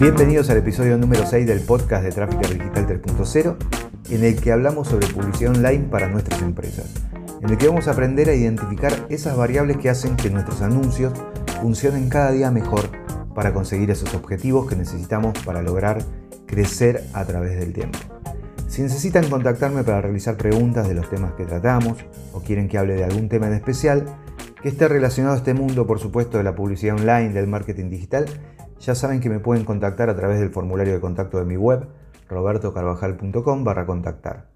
Bienvenidos al episodio número 6 del podcast de Tráfico Digital 3.0, en el que hablamos sobre publicidad online para nuestras empresas, en el que vamos a aprender a identificar esas variables que hacen que nuestros anuncios funcionen cada día mejor para conseguir esos objetivos que necesitamos para lograr crecer a través del tiempo. Si necesitan contactarme para realizar preguntas de los temas que tratamos o quieren que hable de algún tema en especial que esté relacionado a este mundo, por supuesto, de la publicidad online, del marketing digital, ya saben que me pueden contactar a través del formulario de contacto de mi web, robertocarvajal.com barra contactar.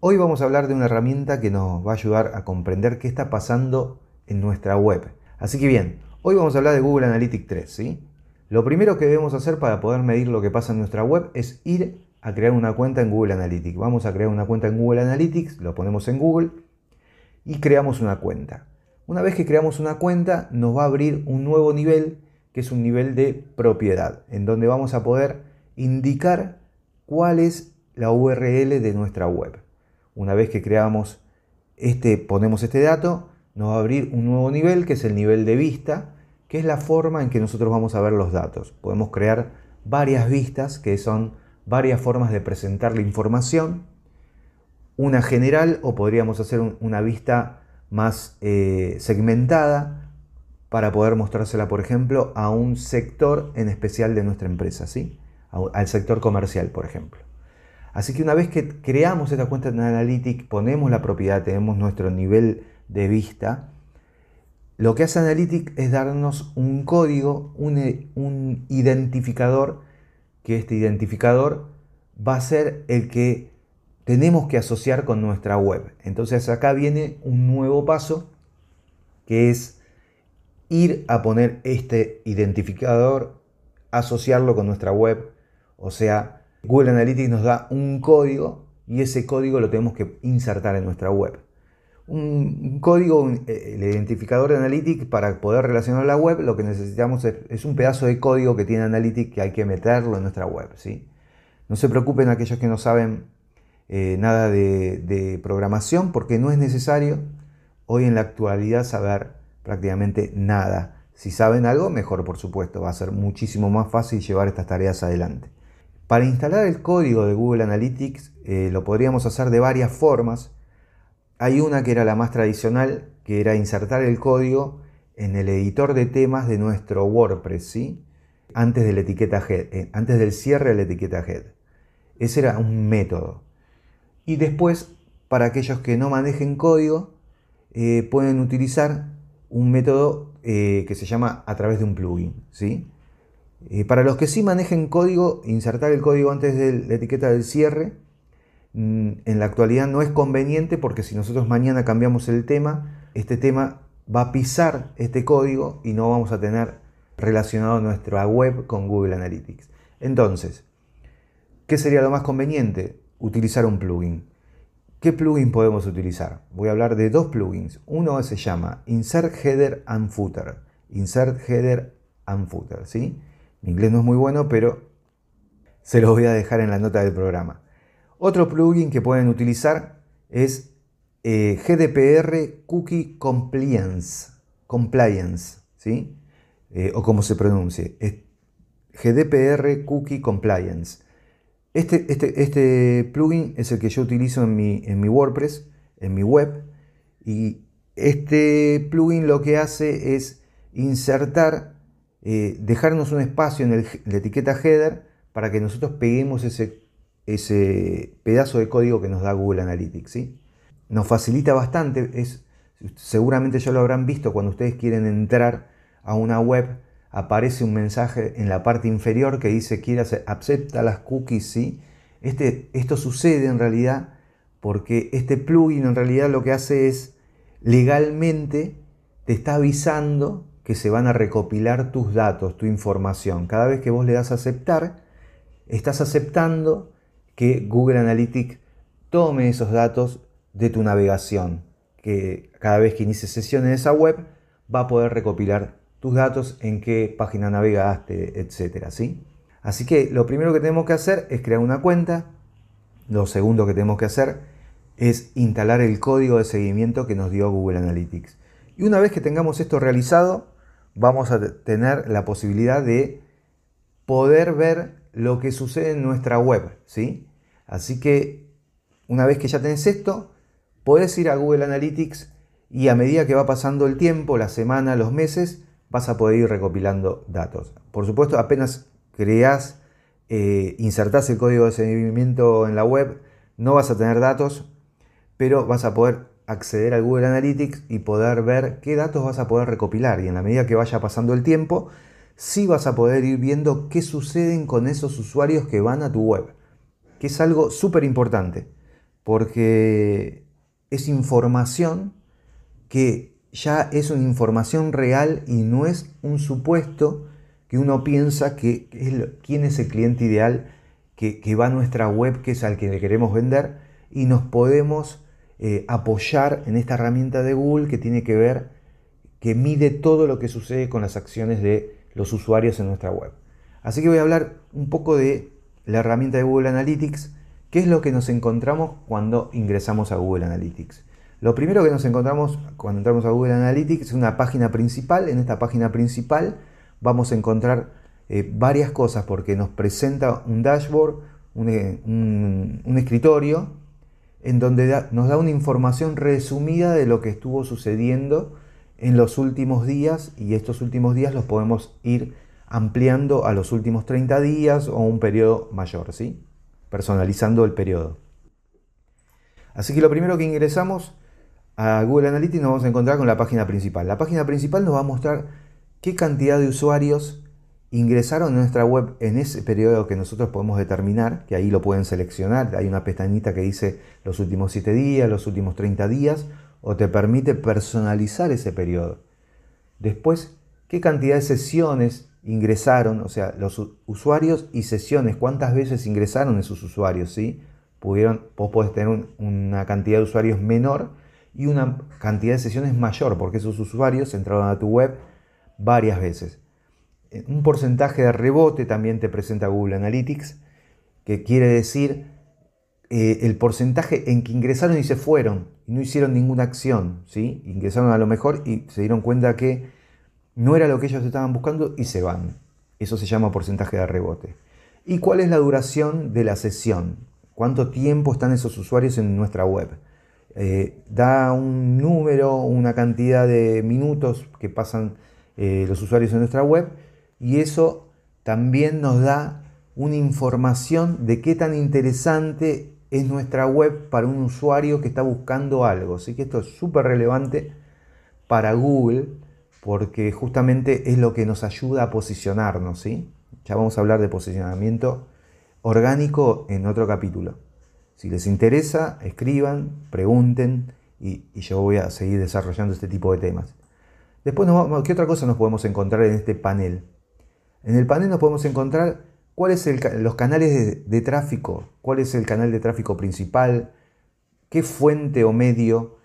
Hoy vamos a hablar de una herramienta que nos va a ayudar a comprender qué está pasando en nuestra web. Así que bien, hoy vamos a hablar de Google Analytics 3, ¿sí? Lo primero que debemos hacer para poder medir lo que pasa en nuestra web es ir a crear una cuenta en Google Analytics. Vamos a crear una cuenta en Google Analytics, lo ponemos en Google y creamos una cuenta. Una vez que creamos una cuenta, nos va a abrir un nuevo nivel que es un nivel de propiedad, en donde vamos a poder indicar cuál es la URL de nuestra web. Una vez que creamos este, ponemos este dato, nos va a abrir un nuevo nivel que es el nivel de vista, que es la forma en que nosotros vamos a ver los datos. Podemos crear varias vistas, que son varias formas de presentar la información. Una general o podríamos hacer una vista más eh, segmentada, para poder mostrársela, por ejemplo, a un sector en especial de nuestra empresa, ¿sí? al sector comercial, por ejemplo. Así que una vez que creamos esta cuenta en Analytics, ponemos la propiedad, tenemos nuestro nivel de vista, lo que hace Analytics es darnos un código, un, un identificador, que este identificador va a ser el que tenemos que asociar con nuestra web. Entonces acá viene un nuevo paso que es ir a poner este identificador, asociarlo con nuestra web. O sea, Google Analytics nos da un código y ese código lo tenemos que insertar en nuestra web. Un, código, eh, el identificador de Analytics para poder relacionar la web, lo que necesitamos es, un pedazo de código que tiene Analytics que hay que meterlo en nuestra web. ¿sí? No se preocupen aquellos que no saben eh, nada de, de programación porque no es necesario hoy en la actualidad saber prácticamente nada. Si saben algo, mejor por supuesto, va a ser muchísimo más fácil llevar estas tareas adelante. Para instalar el código de Google Analytics eh, lo podríamos hacer de varias formas. Hay una que era la más tradicional, que era insertar el código en el editor de temas de nuestro WordPress, ¿sí? antes, de la etiqueta head, eh, antes del cierre de la etiqueta head. Ese era un método. Y después, para aquellos que no manejen código, eh, pueden utilizar un método eh, que se llama a través de un plugin. ¿sí? Eh, para los que sí manejen código, insertar el código antes de la etiqueta del cierre, mm, en la actualidad no es conveniente porque si nosotros mañana cambiamos el tema, este tema va a pisar este código y no vamos a tener relacionado nuestra web con Google Analytics. Entonces, ¿qué sería lo más conveniente? Utilizar un plugin. ¿Qué plugin podemos utilizar? Voy a hablar de dos plugins. Uno se llama Insert Header and Footer. Insert Header and Footer, ¿sí? Mi inglés no es muy bueno, pero se los voy a dejar en la nota del programa. Otro plugin que pueden utilizar es eh, GDPR Cookie Compliance, Compliance, ¿sí? Eh, o como se pronuncie, GDPR Cookie Compliance. Este, este, este, plugin es el que yo utilizo en mi, WordPress, en mi web, y este plugin lo que hace es insertar, eh, dejarnos un espacio en, la etiqueta header para que nosotros peguemos ese, ese pedazo de código que nos da Google Analytics. ¿sí? Nos facilita bastante, es, seguramente ya lo habrán visto cuando ustedes quieren entrar a una web aparece un mensaje en la parte inferior que dice quiere acepta las cookies, ¿sí? Este, esto sucede en realidad porque este plugin en realidad lo que hace es legalmente te está avisando que se van a recopilar tus datos, tu información. Cada vez que vos le das a aceptar, estás aceptando que Google Analytics tome esos datos de tu navegación, que cada vez que inicie sesión en esa web va a poder recopilar tus datos, en qué página navegaste, etcétera, ¿sí? Así que lo primero que tenemos que hacer es crear una cuenta. Lo segundo que tenemos que hacer es instalar el código de seguimiento que nos dio Google Analytics. Y una vez que tengamos esto realizado, vamos a tener la posibilidad de poder ver lo que sucede en nuestra web, ¿sí? Así que una vez que ya tenés esto, podés ir a Google Analytics y a medida que va pasando el tiempo, la semana, los meses, vas a poder ir recopilando datos. Por supuesto, apenas creás, eh, insertás el código de seguimiento en la web, no vas a tener datos, pero vas a poder acceder al Google Analytics y poder ver qué datos vas a poder recopilar. Y en la medida que vaya pasando el tiempo, sí vas a poder ir viendo qué suceden con esos usuarios que van a tu web. Que es algo súper importante, porque es información que ya es una información real y no es un supuesto que uno piensa que, es quién es el cliente ideal que, va a nuestra web, que es al que le queremos vender, y nos podemos eh, apoyar en esta herramienta de Google que tiene que ver, que mide todo lo que sucede con las acciones de los usuarios en nuestra web. Así que voy a hablar un poco de la herramienta de Google Analytics, qué es lo que nos encontramos cuando ingresamos a Google Analytics. Lo primero que nos encontramos cuando entramos a Google Analytics es una página principal. En esta página principal vamos a encontrar eh, varias cosas porque nos presenta un dashboard, un, eh, escritorio, en donde nos da una información resumida de lo que estuvo sucediendo en los últimos días y estos últimos días los podemos ir ampliando a los últimos 30 días o un periodo mayor, ¿sí? personalizando el periodo. Así que lo primero que ingresamos a Google Analytics nos vamos a encontrar con la página principal. La página principal nos va a mostrar qué cantidad de usuarios ingresaron a nuestra web en ese periodo que nosotros podemos determinar, que ahí lo pueden seleccionar. Hay una pestañita que dice los últimos 7 días, los últimos 30 días, o te permite personalizar ese periodo. Después, qué cantidad de sesiones ingresaron, o sea, los usuarios y sesiones, cuántas veces ingresaron esos usuarios, ¿sí? Pudieron, vos podés tener una cantidad de usuarios menor y una cantidad de sesiones mayor, porque esos usuarios entraron a tu web varias veces. Eh, un porcentaje de rebote también te presenta Google Analytics, que quiere decir eh, el porcentaje en que ingresaron y se fueron y no hicieron ninguna acción. ¿sí? Ingresaron a lo mejor y se dieron cuenta que no era lo que ellos estaban buscando y se van. Eso se llama porcentaje de rebote. ¿Y cuál es la duración de la sesión? ¿Cuánto tiempo están esos usuarios en nuestra web? Eh, da un número, una cantidad de minutos que pasan eh, los usuarios en nuestra web y eso también nos da una información de qué tan interesante es nuestra web para un usuario que está buscando algo. Así que esto es súper relevante para Google porque justamente es lo que nos ayuda a posicionarnos. ¿sí? Ya vamos a hablar de posicionamiento orgánico en otro capítulo. Si les interesa, escriban, pregunten y, yo voy a seguir desarrollando este tipo de temas. Después, ¿qué otra cosa nos podemos encontrar en este panel? En el panel nos podemos encontrar cuáles son los canales de, tráfico, cuál es el canal de tráfico principal, qué fuente o medio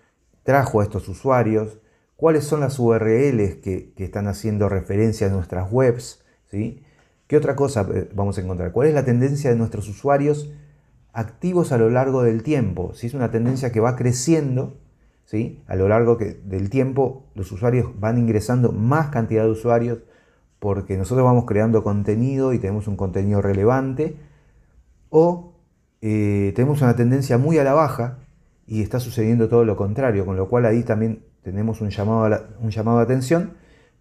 trajo a estos usuarios, cuáles son las URLs que, que están haciendo referencia a nuestras webs, ¿sí? ¿Qué otra cosa eh, vamos a encontrar? ¿Cuál es la tendencia de nuestros usuarios activos a lo largo del tiempo. Si es una tendencia que va creciendo, ¿sí? a lo largo del tiempo los usuarios van ingresando más cantidad de usuarios porque nosotros vamos creando contenido y tenemos un contenido relevante, o eh, tenemos una tendencia muy a la baja y está sucediendo todo lo contrario, con lo cual ahí también tenemos un llamado, un llamado de atención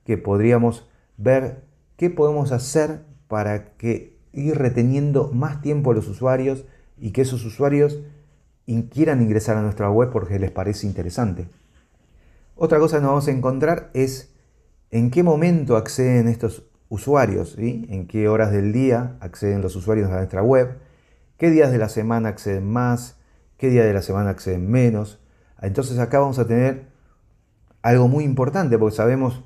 que podríamos ver qué podemos hacer para que ir reteniendo más tiempo a los usuarios y que esos usuarios quieran ingresar a nuestra web porque les parece interesante. Otra cosa que nos vamos a encontrar es en qué momento acceden estos usuarios, en qué horas del día acceden los usuarios a nuestra web, qué días de la semana acceden más, qué días de la semana acceden menos. Entonces acá vamos a tener algo muy importante porque sabemos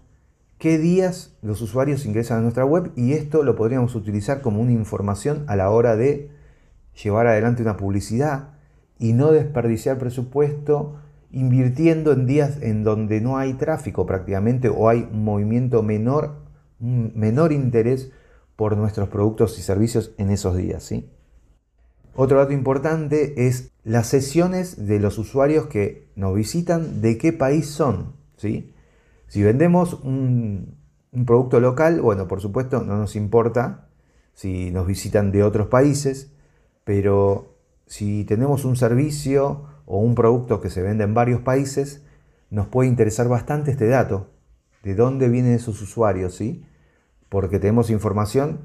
qué días los usuarios ingresan a nuestra web y esto lo podríamos utilizar como una información a la hora de llevar adelante una publicidad y no desperdiciar presupuesto invirtiendo en días en donde no hay tráfico prácticamente o hay un movimiento menor, menor interés por nuestros productos y servicios en esos días. ¿sí? Otro dato importante es las sesiones de los usuarios que nos visitan, de qué país son. ¿sí? Si vendemos un producto local, bueno, por supuesto no nos importa si nos visitan de otros países, pero si tenemos un servicio o un producto que se vende en varios países, nos puede interesar bastante este dato, de dónde vienen esos usuarios, ¿sí? Porque tenemos información,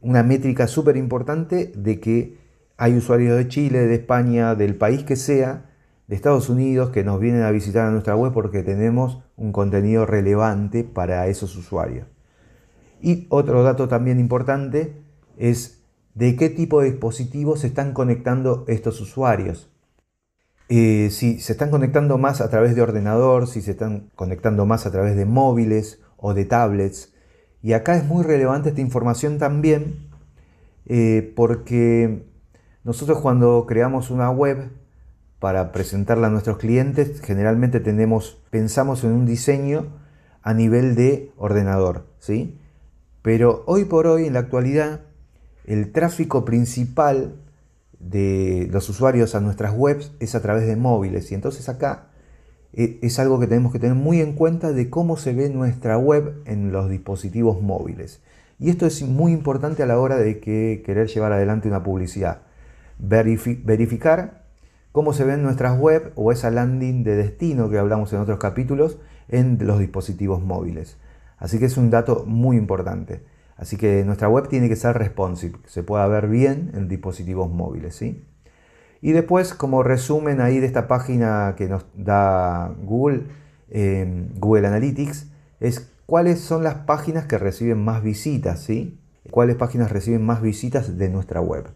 una métrica súper importante de que hay usuarios de Chile, de España, del país que sea, de Estados Unidos, que nos vienen a visitar a nuestra web porque tenemos un contenido relevante para esos usuarios. Y otro dato también importante es de qué tipo de dispositivos se están conectando estos usuarios. Eh, si se están conectando más a través de ordenador, si se están conectando más a través de móviles o de tablets. Y acá es muy relevante esta información también eh, porque nosotros cuando creamos una web para presentarla a nuestros clientes, generalmente tenemos, pensamos en un diseño a nivel de ordenador, ¿sí? Pero hoy por hoy, en la actualidad, el tráfico principal de los usuarios a nuestras webs es a través de móviles. Y entonces acá eh, es algo que tenemos que tener muy en cuenta de cómo se ve nuestra web en los dispositivos móviles. Y esto es muy importante a la hora de que querer llevar adelante una publicidad. verificar cómo se ven nuestras web o esa landing de destino que hablamos en otros capítulos en los dispositivos móviles. Así que es un dato muy importante. Así que nuestra web tiene que ser responsive, que se pueda ver bien en dispositivos móviles. ¿sí? Y después, como resumen ahí de esta página que nos da Google, eh, Google Analytics, es cuáles son las páginas que reciben más visitas, ¿sí? cuáles páginas reciben más visitas de nuestra web.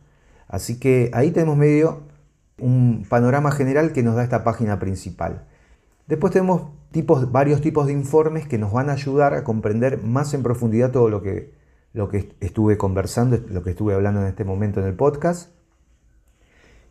Así que ahí tenemos medio un panorama general que nos da esta página principal. Después tenemos varios tipos de informes que nos van a ayudar a comprender más en profundidad todo lo que, lo que estuve conversando, lo que estuve hablando en este momento en el podcast.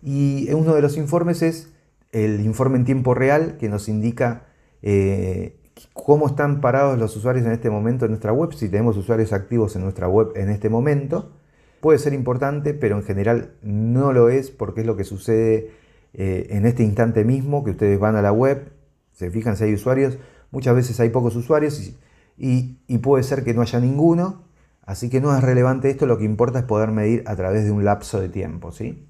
Y uno de los informes es el informe en tiempo real que nos indica eh, cómo están parados los usuarios en este momento en nuestra web, si tenemos usuarios activos en nuestra web en este momento. Puede ser importante, pero en general no lo es porque es lo que sucede eh, en este instante mismo, que ustedes van a la web, se fijan si hay usuarios, muchas veces hay pocos usuarios y, puede ser que no haya ninguno, así que no es relevante esto, lo que importa es poder medir a través de un lapso de tiempo. ¿sí?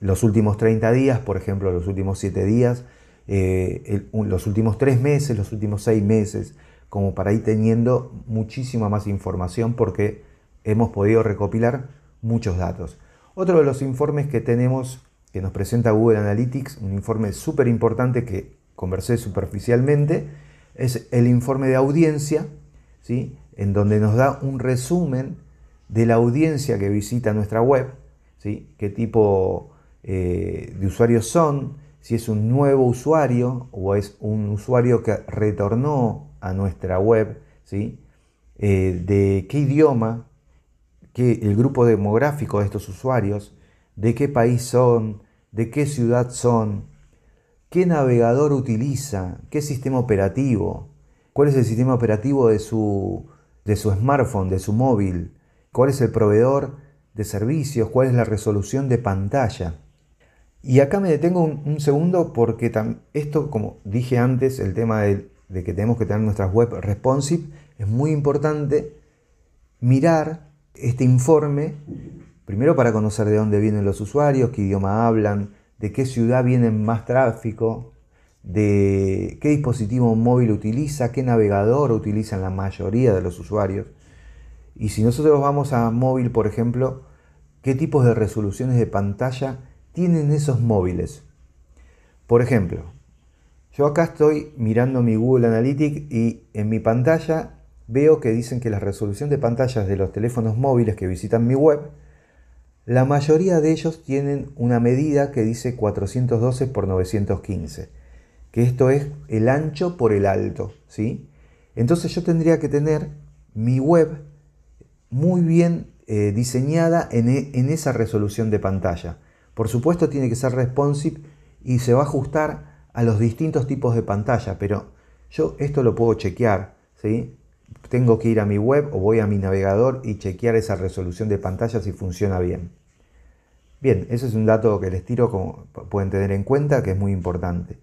Los últimos 30 días, por ejemplo, los últimos 7 días, eh, los últimos 3 meses, los últimos 6 meses, como para ir teniendo muchísima más información porque hemos podido recopilar muchos datos. Otro de los informes que tenemos que nos presenta Google Analytics, un informe súper importante que conversé superficialmente, es el informe de audiencia, ¿sí? En donde nos da un resumen de la audiencia que visita nuestra web, ¿sí? qué tipo eh, de usuarios son, si es un nuevo usuario o es un usuario que retornó a nuestra web, ¿sí? Eh, de qué idioma, qué, el grupo demográfico de estos usuarios, de qué país son, de qué ciudad son, qué navegador utiliza, qué sistema operativo, cuál es el sistema operativo de su, de su smartphone, de su móvil, cuál es el proveedor de servicios, cuál es la resolución de pantalla. Y acá me detengo un, segundo porque esto, como dije antes, el tema de, que tenemos que tener nuestras web responsive, es muy importante mirar este informe, primero para conocer de dónde vienen los usuarios, qué idioma hablan, de qué ciudad viene más tráfico, de qué dispositivo móvil utiliza, qué navegador utilizan la mayoría de los usuarios. Y si nosotros vamos a móvil, por ejemplo, qué tipos de resoluciones de pantalla tienen esos móviles. Por ejemplo, yo acá estoy mirando mi Google Analytics y en mi pantalla veo que dicen que la resolución de pantallas de los teléfonos móviles que visitan mi web la mayoría de ellos tienen una medida que dice 412 por 915, que esto es el ancho por el alto, ¿sí? Entonces yo tendría que tener mi web muy bien eh, diseñada en, e, en esa resolución de pantalla. Por supuesto tiene que ser responsive y se va a ajustar a los distintos tipos de pantalla, pero yo esto lo puedo chequear, ¿sí? Tengo que ir a mi web o voy a mi navegador y chequear esa resolución de pantalla si funciona bien. Bien, ese es un dato que les tiro como pueden tener en cuenta que es muy importante.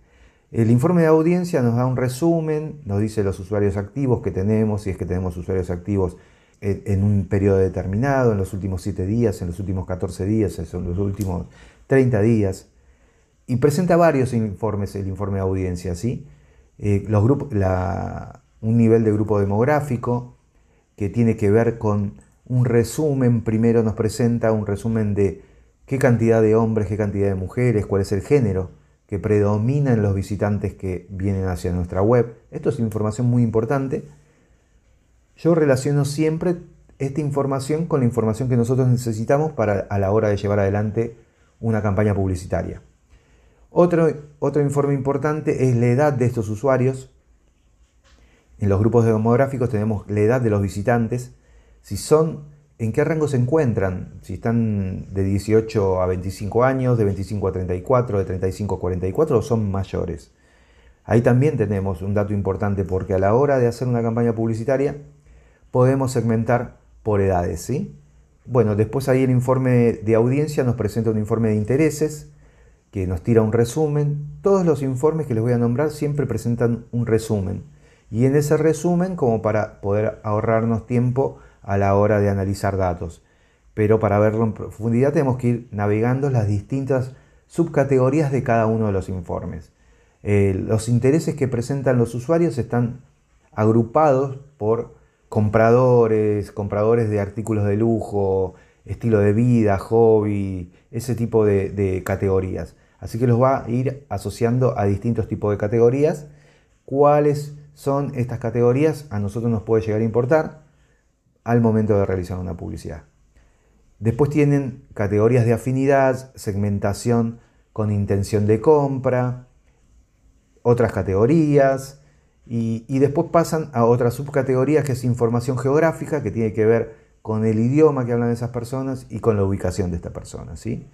El informe de audiencia nos da un resumen, nos dice los usuarios activos que tenemos, si es que tenemos usuarios activos en un periodo determinado, en los últimos 7 días, en los últimos 14 días, en los últimos 30 días. Y presenta varios informes, el informe de audiencia, ¿sí? Eh, un nivel de grupo demográfico que tiene que ver con un resumen, primero nos presenta un resumen de qué cantidad de hombres, qué cantidad de mujeres, cuál es el género que predomina en los visitantes que vienen hacia nuestra web. Esto es información muy importante. Yo relaciono siempre esta información con la información que nosotros necesitamos para a la hora de llevar adelante una campaña publicitaria. Otro, otro informe importante es la edad de estos usuarios. En los grupos demográficos tenemos la edad de los visitantes, si son, en qué rango se encuentran, si están de 18 a 25 años, de 25 a 34, de 35 a 44 o son mayores. Ahí también tenemos un dato importante porque a la hora de hacer una campaña publicitaria podemos segmentar por edades, ¿sí? Bueno, después ahí el informe de audiencia nos presenta un informe de intereses que nos tira un resumen. Todos los informes que les voy a nombrar siempre presentan un resumen. Y en ese resumen, como para poder ahorrarnos tiempo a la hora de analizar datos. Pero para verlo en profundidad tenemos que ir navegando las distintas subcategorías de cada uno de los informes. Eh, los intereses que presentan los usuarios están agrupados por compradores, compradores de artículos de lujo, estilo de vida, hobby, ese tipo de, categorías. Así que los va a ir asociando a distintos tipos de categorías. ¿Cuáles son estas categorías? A nosotros nos puede llegar a importar al momento de realizar una publicidad. Después tienen categorías de afinidad, segmentación con intención de compra, otras categorías, y, después pasan a otra subcategoría que es información geográfica, que tiene que ver con el idioma que hablan esas personas y con la ubicación de esta persona. ¿sí?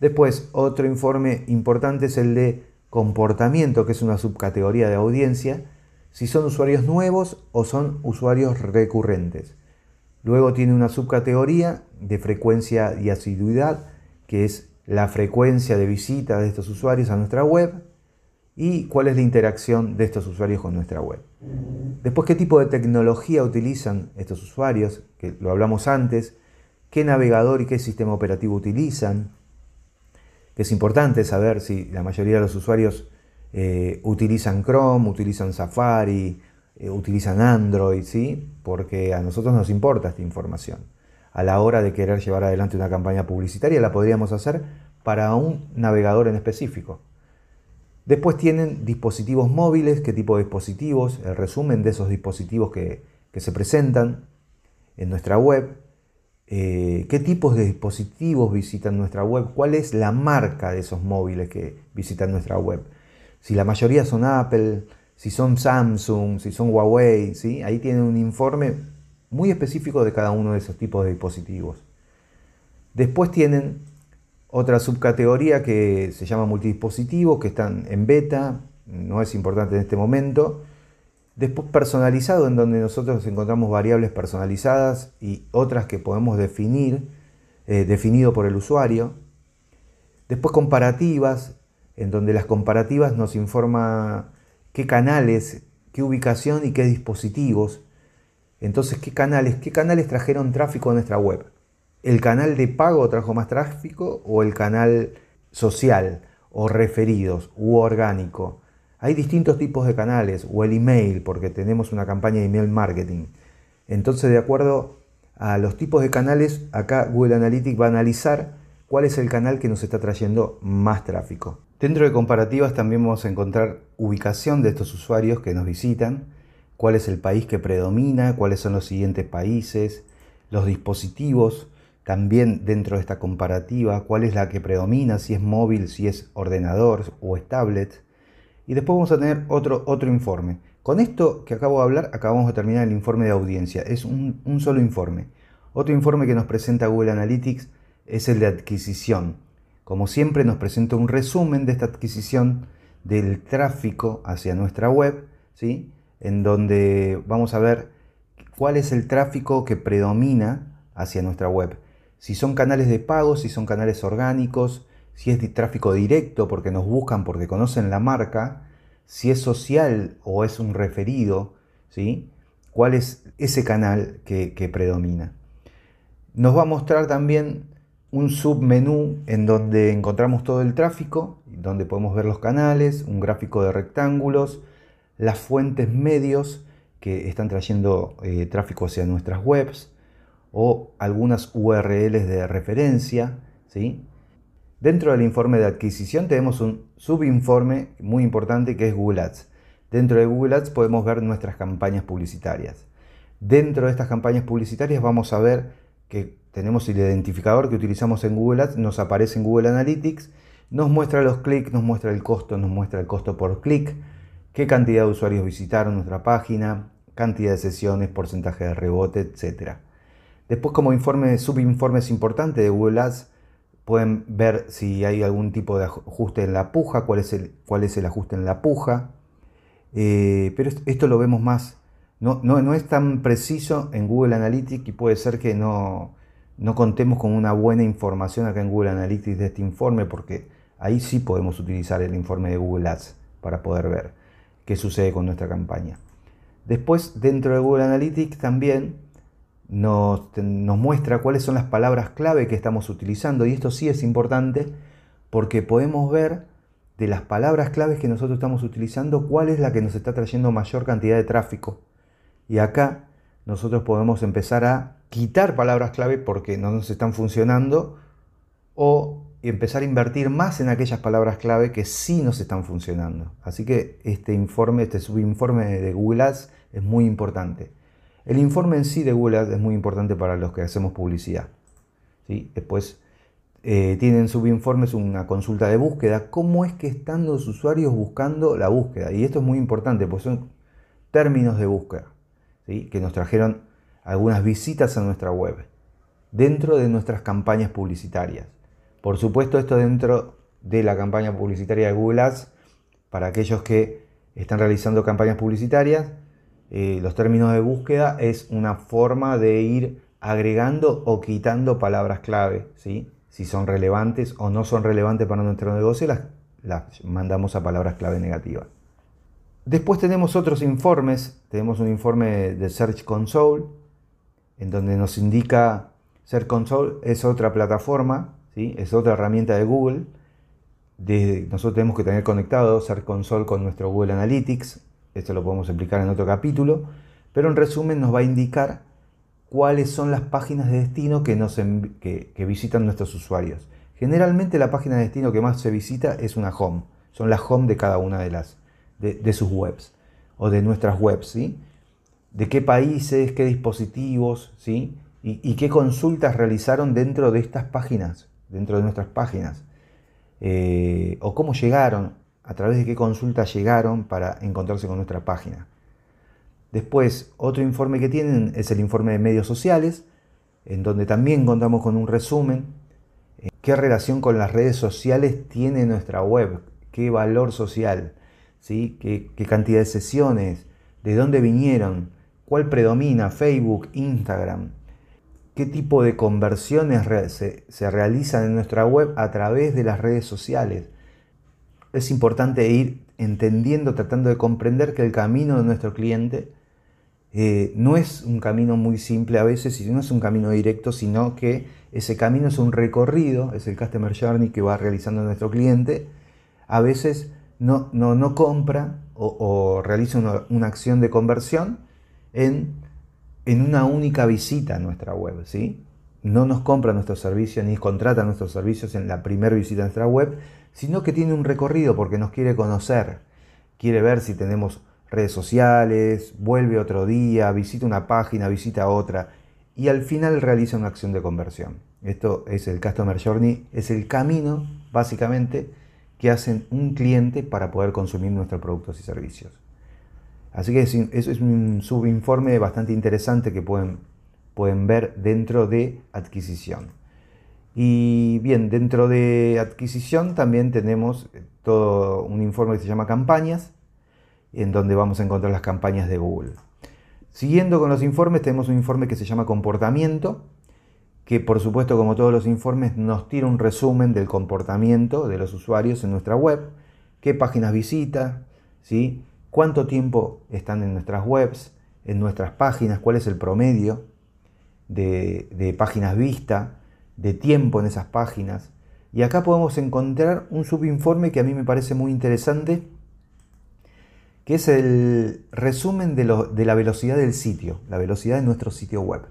Después, otro informe importante es el de comportamiento, que es una subcategoría de audiencia, si son usuarios nuevos o son usuarios recurrentes. Luego tiene una subcategoría de frecuencia y asiduidad, que es la frecuencia de visita de estos usuarios a nuestra web y cuál es la interacción de estos usuarios con nuestra web. Después, qué tipo de tecnología utilizan estos usuarios, que lo hablamos antes, qué navegador y qué sistema operativo utilizan, que es importante saber si la mayoría de los usuarios eh, utilizan Chrome, utilizan Safari, eh, utilizan Android, ¿sí? porque a nosotros nos importa esta información. A la hora de querer llevar adelante una campaña publicitaria la podríamos hacer para un navegador en específico. Después tienen dispositivos móviles, qué tipo de dispositivos, el resumen de esos dispositivos que, se presentan en nuestra web, eh, qué tipos de dispositivos visitan nuestra web, cuál es la marca de esos móviles que visitan nuestra web. Si la mayoría son Apple, si son Samsung, si son Huawei, ¿sí? ahí tienen un informe muy específico de cada uno de esos tipos de dispositivos. Después tienen otra subcategoría que se llama multidispositivos, que están en beta, no es importante en este momento. Después personalizado, en donde nosotros encontramos variables personalizadas y otras que podemos definir, eh, definido por el usuario. Después comparativas, en donde las comparativas nos informa qué canales, qué ubicación y qué dispositivos. Entonces, ¿qué canales, qué canales trajeron tráfico a nuestra web? el canal de pago trajo más tráfico o el canal social o referidos u orgánico. Hay distintos tipos de canales o el email porque tenemos una campaña de email marketing. Entonces de acuerdo a los tipos de canales, acá Google Analytics va a analizar cuál es el canal que nos está trayendo más tráfico. Dentro de comparativas también vamos a encontrar ubicación de estos usuarios que nos visitan, cuál es el país que predomina, cuáles son los siguientes países, los dispositivos, también dentro de esta comparativa, cuál es la que predomina, si es móvil, si es ordenador o es tablet. Y después vamos a tener otro, otro informe. Con esto que acabo de hablar, acabamos de terminar el informe de audiencia. Es un, un solo informe. Otro informe que nos presenta Google Analytics es el de adquisición. Como siempre nos presenta un resumen de esta adquisición del tráfico hacia nuestra web, ¿sí? en donde vamos a ver cuál es el tráfico que predomina hacia nuestra web si son canales de pago, si son canales orgánicos, si es de tráfico directo porque nos buscan porque conocen la marca, si es social o es un referido, ¿sí? cuál es ese canal que, predomina. Nos va a mostrar también un submenú en donde encontramos todo el tráfico, donde podemos ver los canales, un gráfico de rectángulos, las fuentes medios que están trayendo eh, tráfico hacia nuestras webs o algunas URLs de referencia. ¿sí? Dentro del informe de adquisición tenemos un subinforme muy importante que es Google Ads. Dentro de Google Ads podemos ver nuestras campañas publicitarias. Dentro de estas campañas publicitarias vamos a ver que tenemos el identificador que utilizamos en Google Ads, nos aparece en Google Analytics, nos muestra los clics, nos muestra el costo, nos muestra el costo por clic, qué cantidad de usuarios visitaron nuestra página, cantidad de sesiones, porcentaje de rebote, etc. Después como informe, subinformes importante de Google Ads, pueden ver si hay algún tipo de ajuste en la puja, cuál es el, cuál es el ajuste en la puja, eh, pero esto lo vemos más, no, no, es tan preciso en Google Analytics y puede ser que no, no contemos con una buena información acá en Google Analytics de este informe porque ahí sí podemos utilizar el informe de Google Ads para poder ver qué sucede con nuestra campaña. Después, dentro de Google Analytics también nos, nos, muestra cuáles son las palabras clave que estamos utilizando y esto sí es importante porque podemos ver de las palabras claves que nosotros estamos utilizando, cuál es la que nos está trayendo mayor cantidad de tráfico. Y acá nosotros podemos empezar a quitar palabras clave porque no nos están funcionando o empezar a invertir más en aquellas palabras clave que sí nos están funcionando. Así que este informe, este subinforme de Google Ads es muy importante. El informe en sí de Google Ads es muy importante para los que hacemos publicidad. ¿sí? Después eh, tienen subinformes una consulta de búsqueda, cómo es que están los usuarios buscando la búsqueda. Y esto es muy importante, porque son términos de búsqueda, ¿sí? que nos trajeron algunas visitas a nuestra web, dentro de nuestras campañas publicitarias. Por supuesto, esto dentro de la campaña publicitaria de Google Ads, para aquellos que están realizando campañas publicitarias, eh, los términos de búsqueda es una forma de ir agregando o quitando palabras clave, ¿sí? si son relevantes o no son relevantes para nuestro negocio, las, mandamos a palabras clave negativas. Después tenemos otros informes, tenemos un informe de Search Console, en donde nos indica Search Console es otra plataforma, ¿sí? es otra herramienta de Google. nosotros tenemos que tener conectado Search Console con nuestro Google Analytics, esto lo podemos explicar en otro capítulo, pero en resumen nos va a indicar cuáles son las páginas de destino que, visitan nuestros usuarios. Generalmente la página de destino que más se visita es una home, son las home de cada una de, las, de, sus webs o de nuestras webs, ¿sí? De qué países, qué dispositivos, ¿sí? Y, qué consultas realizaron dentro de estas páginas, dentro de nuestras páginas. Eh, o cómo llegaron, a través de qué consultas llegaron para encontrarse con nuestra página. Después, otro informe que tienen es el informe de medios sociales, en donde también contamos con un resumen. Eh, ¿Qué relación con las redes sociales tiene nuestra web? ¿Qué valor social? ¿Sí? ¿Qué, cantidad de sesiones? ¿De dónde vinieron? ¿Cuál predomina? Facebook, Instagram. ¿Qué tipo de conversiones se, realizan en nuestra web a través de las redes sociales? Es importante ir entendiendo, tratando de comprender que el camino de nuestro cliente eh, no es un camino muy simple a veces y no es un camino directo, sino que ese camino es un recorrido, es el Customer Journey que va realizando nuestro cliente. A veces no, no, compra o, realiza una, acción de conversión en, una única visita a nuestra web. ¿sí? No nos compra nuestro servicio ni contrata nuestros servicios en la primera visita a nuestra web, sino que tiene un recorrido porque nos quiere conocer, quiere ver si tenemos redes sociales, vuelve otro día, visita una página, visita otra y al final realiza una acción de conversión. Esto es el Customer Journey, es el camino básicamente que hacen un cliente para poder consumir nuestros productos y servicios. Así que eso es un subinforme bastante interesante que pueden, pueden ver dentro de adquisición. Y bien, dentro de adquisición también tenemos todo un informe que se llama campañas, en donde vamos a encontrar las campañas de Google. Siguiendo con los informes, tenemos un informe que se llama comportamiento, que por supuesto, como todos los informes, nos tira un resumen del comportamiento de los usuarios en nuestra web, qué páginas visita, ¿sí? Cuánto tiempo están en nuestras webs, en nuestras páginas, cuál es el promedio de, páginas vistas, de tiempo en esas páginas. Y acá podemos encontrar un subinforme que a mí me parece muy interesante, que es el resumen de, de, la velocidad del sitio, la velocidad de nuestro sitio web,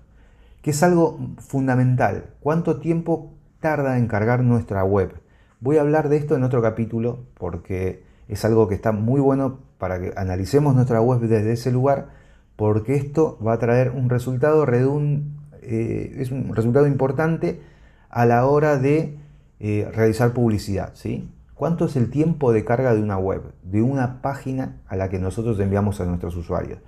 que es algo fundamental. ¿Cuánto tiempo tarda en cargar nuestra web? Voy a hablar de esto en otro capítulo porque es algo que está muy bueno para que analicemos nuestra web desde ese lugar, porque esto va a traer un resultado, eh, es un resultado importante a la hora de eh, realizar publicidad. ¿Cuánto es el tiempo de carga de una web, de una página a la que nosotros enviamos a nuestros usuarios?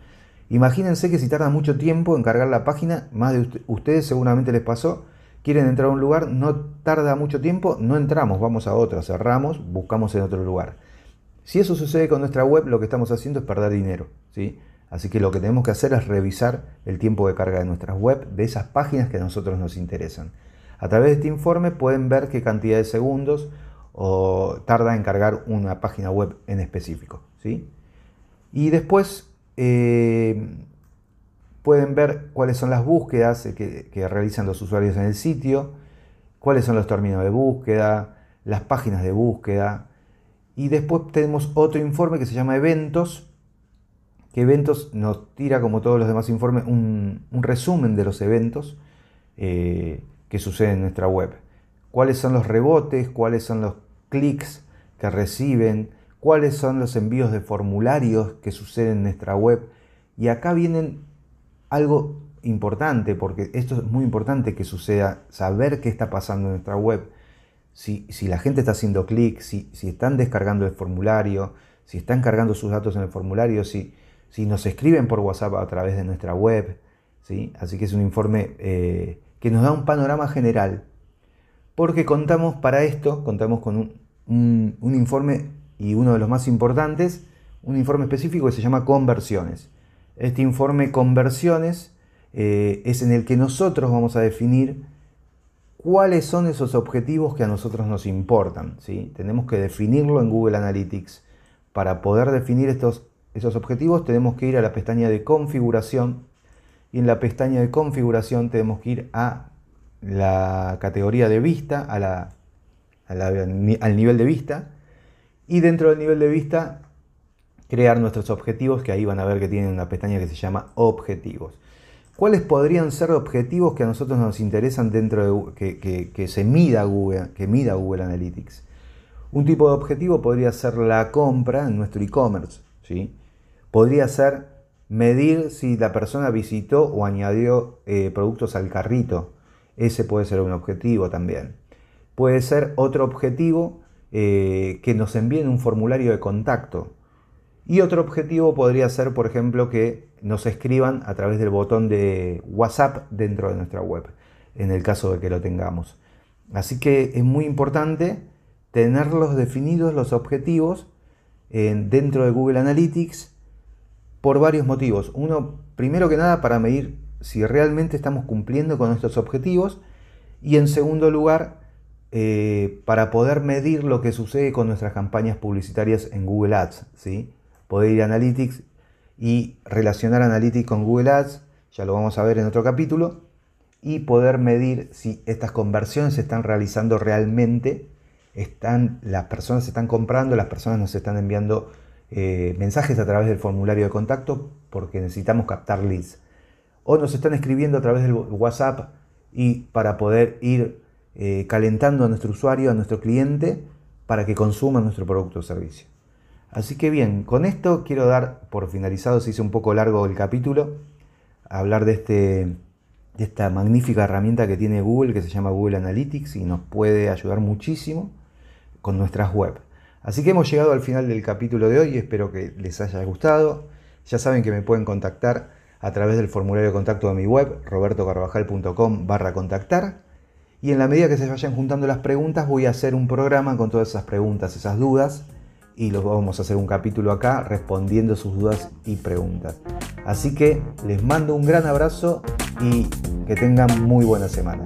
Imagínense que si tarda mucho tiempo en cargar la página, más de ustedes seguramente les pasó, quieren entrar a un lugar, no tarda mucho tiempo, no entramos, vamos a otro, cerramos, buscamos en otro lugar. Si eso sucede con nuestra web, lo que estamos haciendo es perder dinero. ¿sí? Así que lo que tenemos que hacer es revisar el tiempo de carga de nuestras web, de esas páginas que a nosotros nos interesan. A través de este informe pueden ver qué cantidad de segundos o tarda en cargar una página web en específico. ¿sí? Y después eh, pueden ver cuáles son las búsquedas que, que, realizan los usuarios en el sitio, cuáles son los términos de búsqueda, las páginas de búsqueda. Y después tenemos otro informe que se llama eventos, que eventos nos tira, como todos los demás informes, un, resumen de los eventos eh, que suceden en nuestra web. Cuáles son los rebotes, cuáles son los clics que reciben, cuáles son los envíos de formularios que suceden en nuestra web. Y acá vienen algo importante, porque esto es muy importante que suceda, saber qué está pasando en nuestra web. Si, la gente está haciendo clic, si, están descargando el formulario, si están cargando sus datos en el formulario, si, si nos escriben por WhatsApp a través de nuestra web. ¿sí? Así que es un informe eh, que nos da un panorama general. Porque contamos para esto, contamos con un, informe y uno de los más importantes, un informe específico que se llama conversiones. Este informe conversiones eh, es en el que nosotros vamos a definir cuáles son esos objetivos que a nosotros nos importan. ¿sí? Tenemos que definirlo en Google Analytics. Para poder definir estos esos objetivos tenemos que ir a la pestaña de configuración y en la pestaña de configuración tenemos que ir a la categoría de vista, a la, al nivel de vista y dentro del nivel de vista crear nuestros objetivos que ahí van a ver que tienen una pestaña que se llama objetivos. ¿Cuáles podrían ser objetivos que a nosotros nos interesan dentro de que, se mida Google, que mida Google Analytics? Un tipo de objetivo podría ser la compra en nuestro e-commerce, ¿sí? Podría ser medir si la persona visitó o añadió eh, productos al carrito. Ese puede ser un objetivo también. Puede ser otro objetivo eh, que nos envíen un formulario de contacto. Y otro objetivo podría ser, por ejemplo, que nos escriban a través del botón de WhatsApp dentro de nuestra web, en el caso de que lo tengamos. Así que es muy importante tenerlos definidos los objetivos dentro de Google Analytics por varios motivos. Uno, primero que nada, para medir si realmente estamos cumpliendo con nuestros objetivos. Y en segundo lugar, eh, para poder medir lo que sucede con nuestras campañas publicitarias en Google Ads. ¿sí? Poder ir a Analytics y relacionar Analytics con Google Ads, ya lo vamos a ver en otro capítulo, y poder medir si estas conversiones se están realizando realmente, están, las personas se están comprando, las personas nos están enviando eh, mensajes a través del formulario de contacto porque necesitamos captar leads. O nos están escribiendo a través del WhatsApp y para poder ir eh, calentando a nuestro usuario, a nuestro cliente, para que consuma nuestro producto o servicio. Así que bien, con esto quiero dar por finalizado, se hizo un poco largo el capítulo, hablar de, este, de esta magnífica herramienta que tiene Google, que se llama Google Analytics y nos puede ayudar muchísimo con nuestras web. Así que hemos llegado al final del capítulo de hoy, espero que les haya gustado. Ya saben que me pueden contactar a través del formulario de contacto de mi web, robertocarvajal.com barra contactar. Y en la medida que se vayan juntando las preguntas, voy a hacer un programa con todas esas preguntas, esas dudas, y los vamos a hacer un capítulo acá respondiendo sus dudas y preguntas. Así que les mando un gran abrazo y que tengan muy buena semana.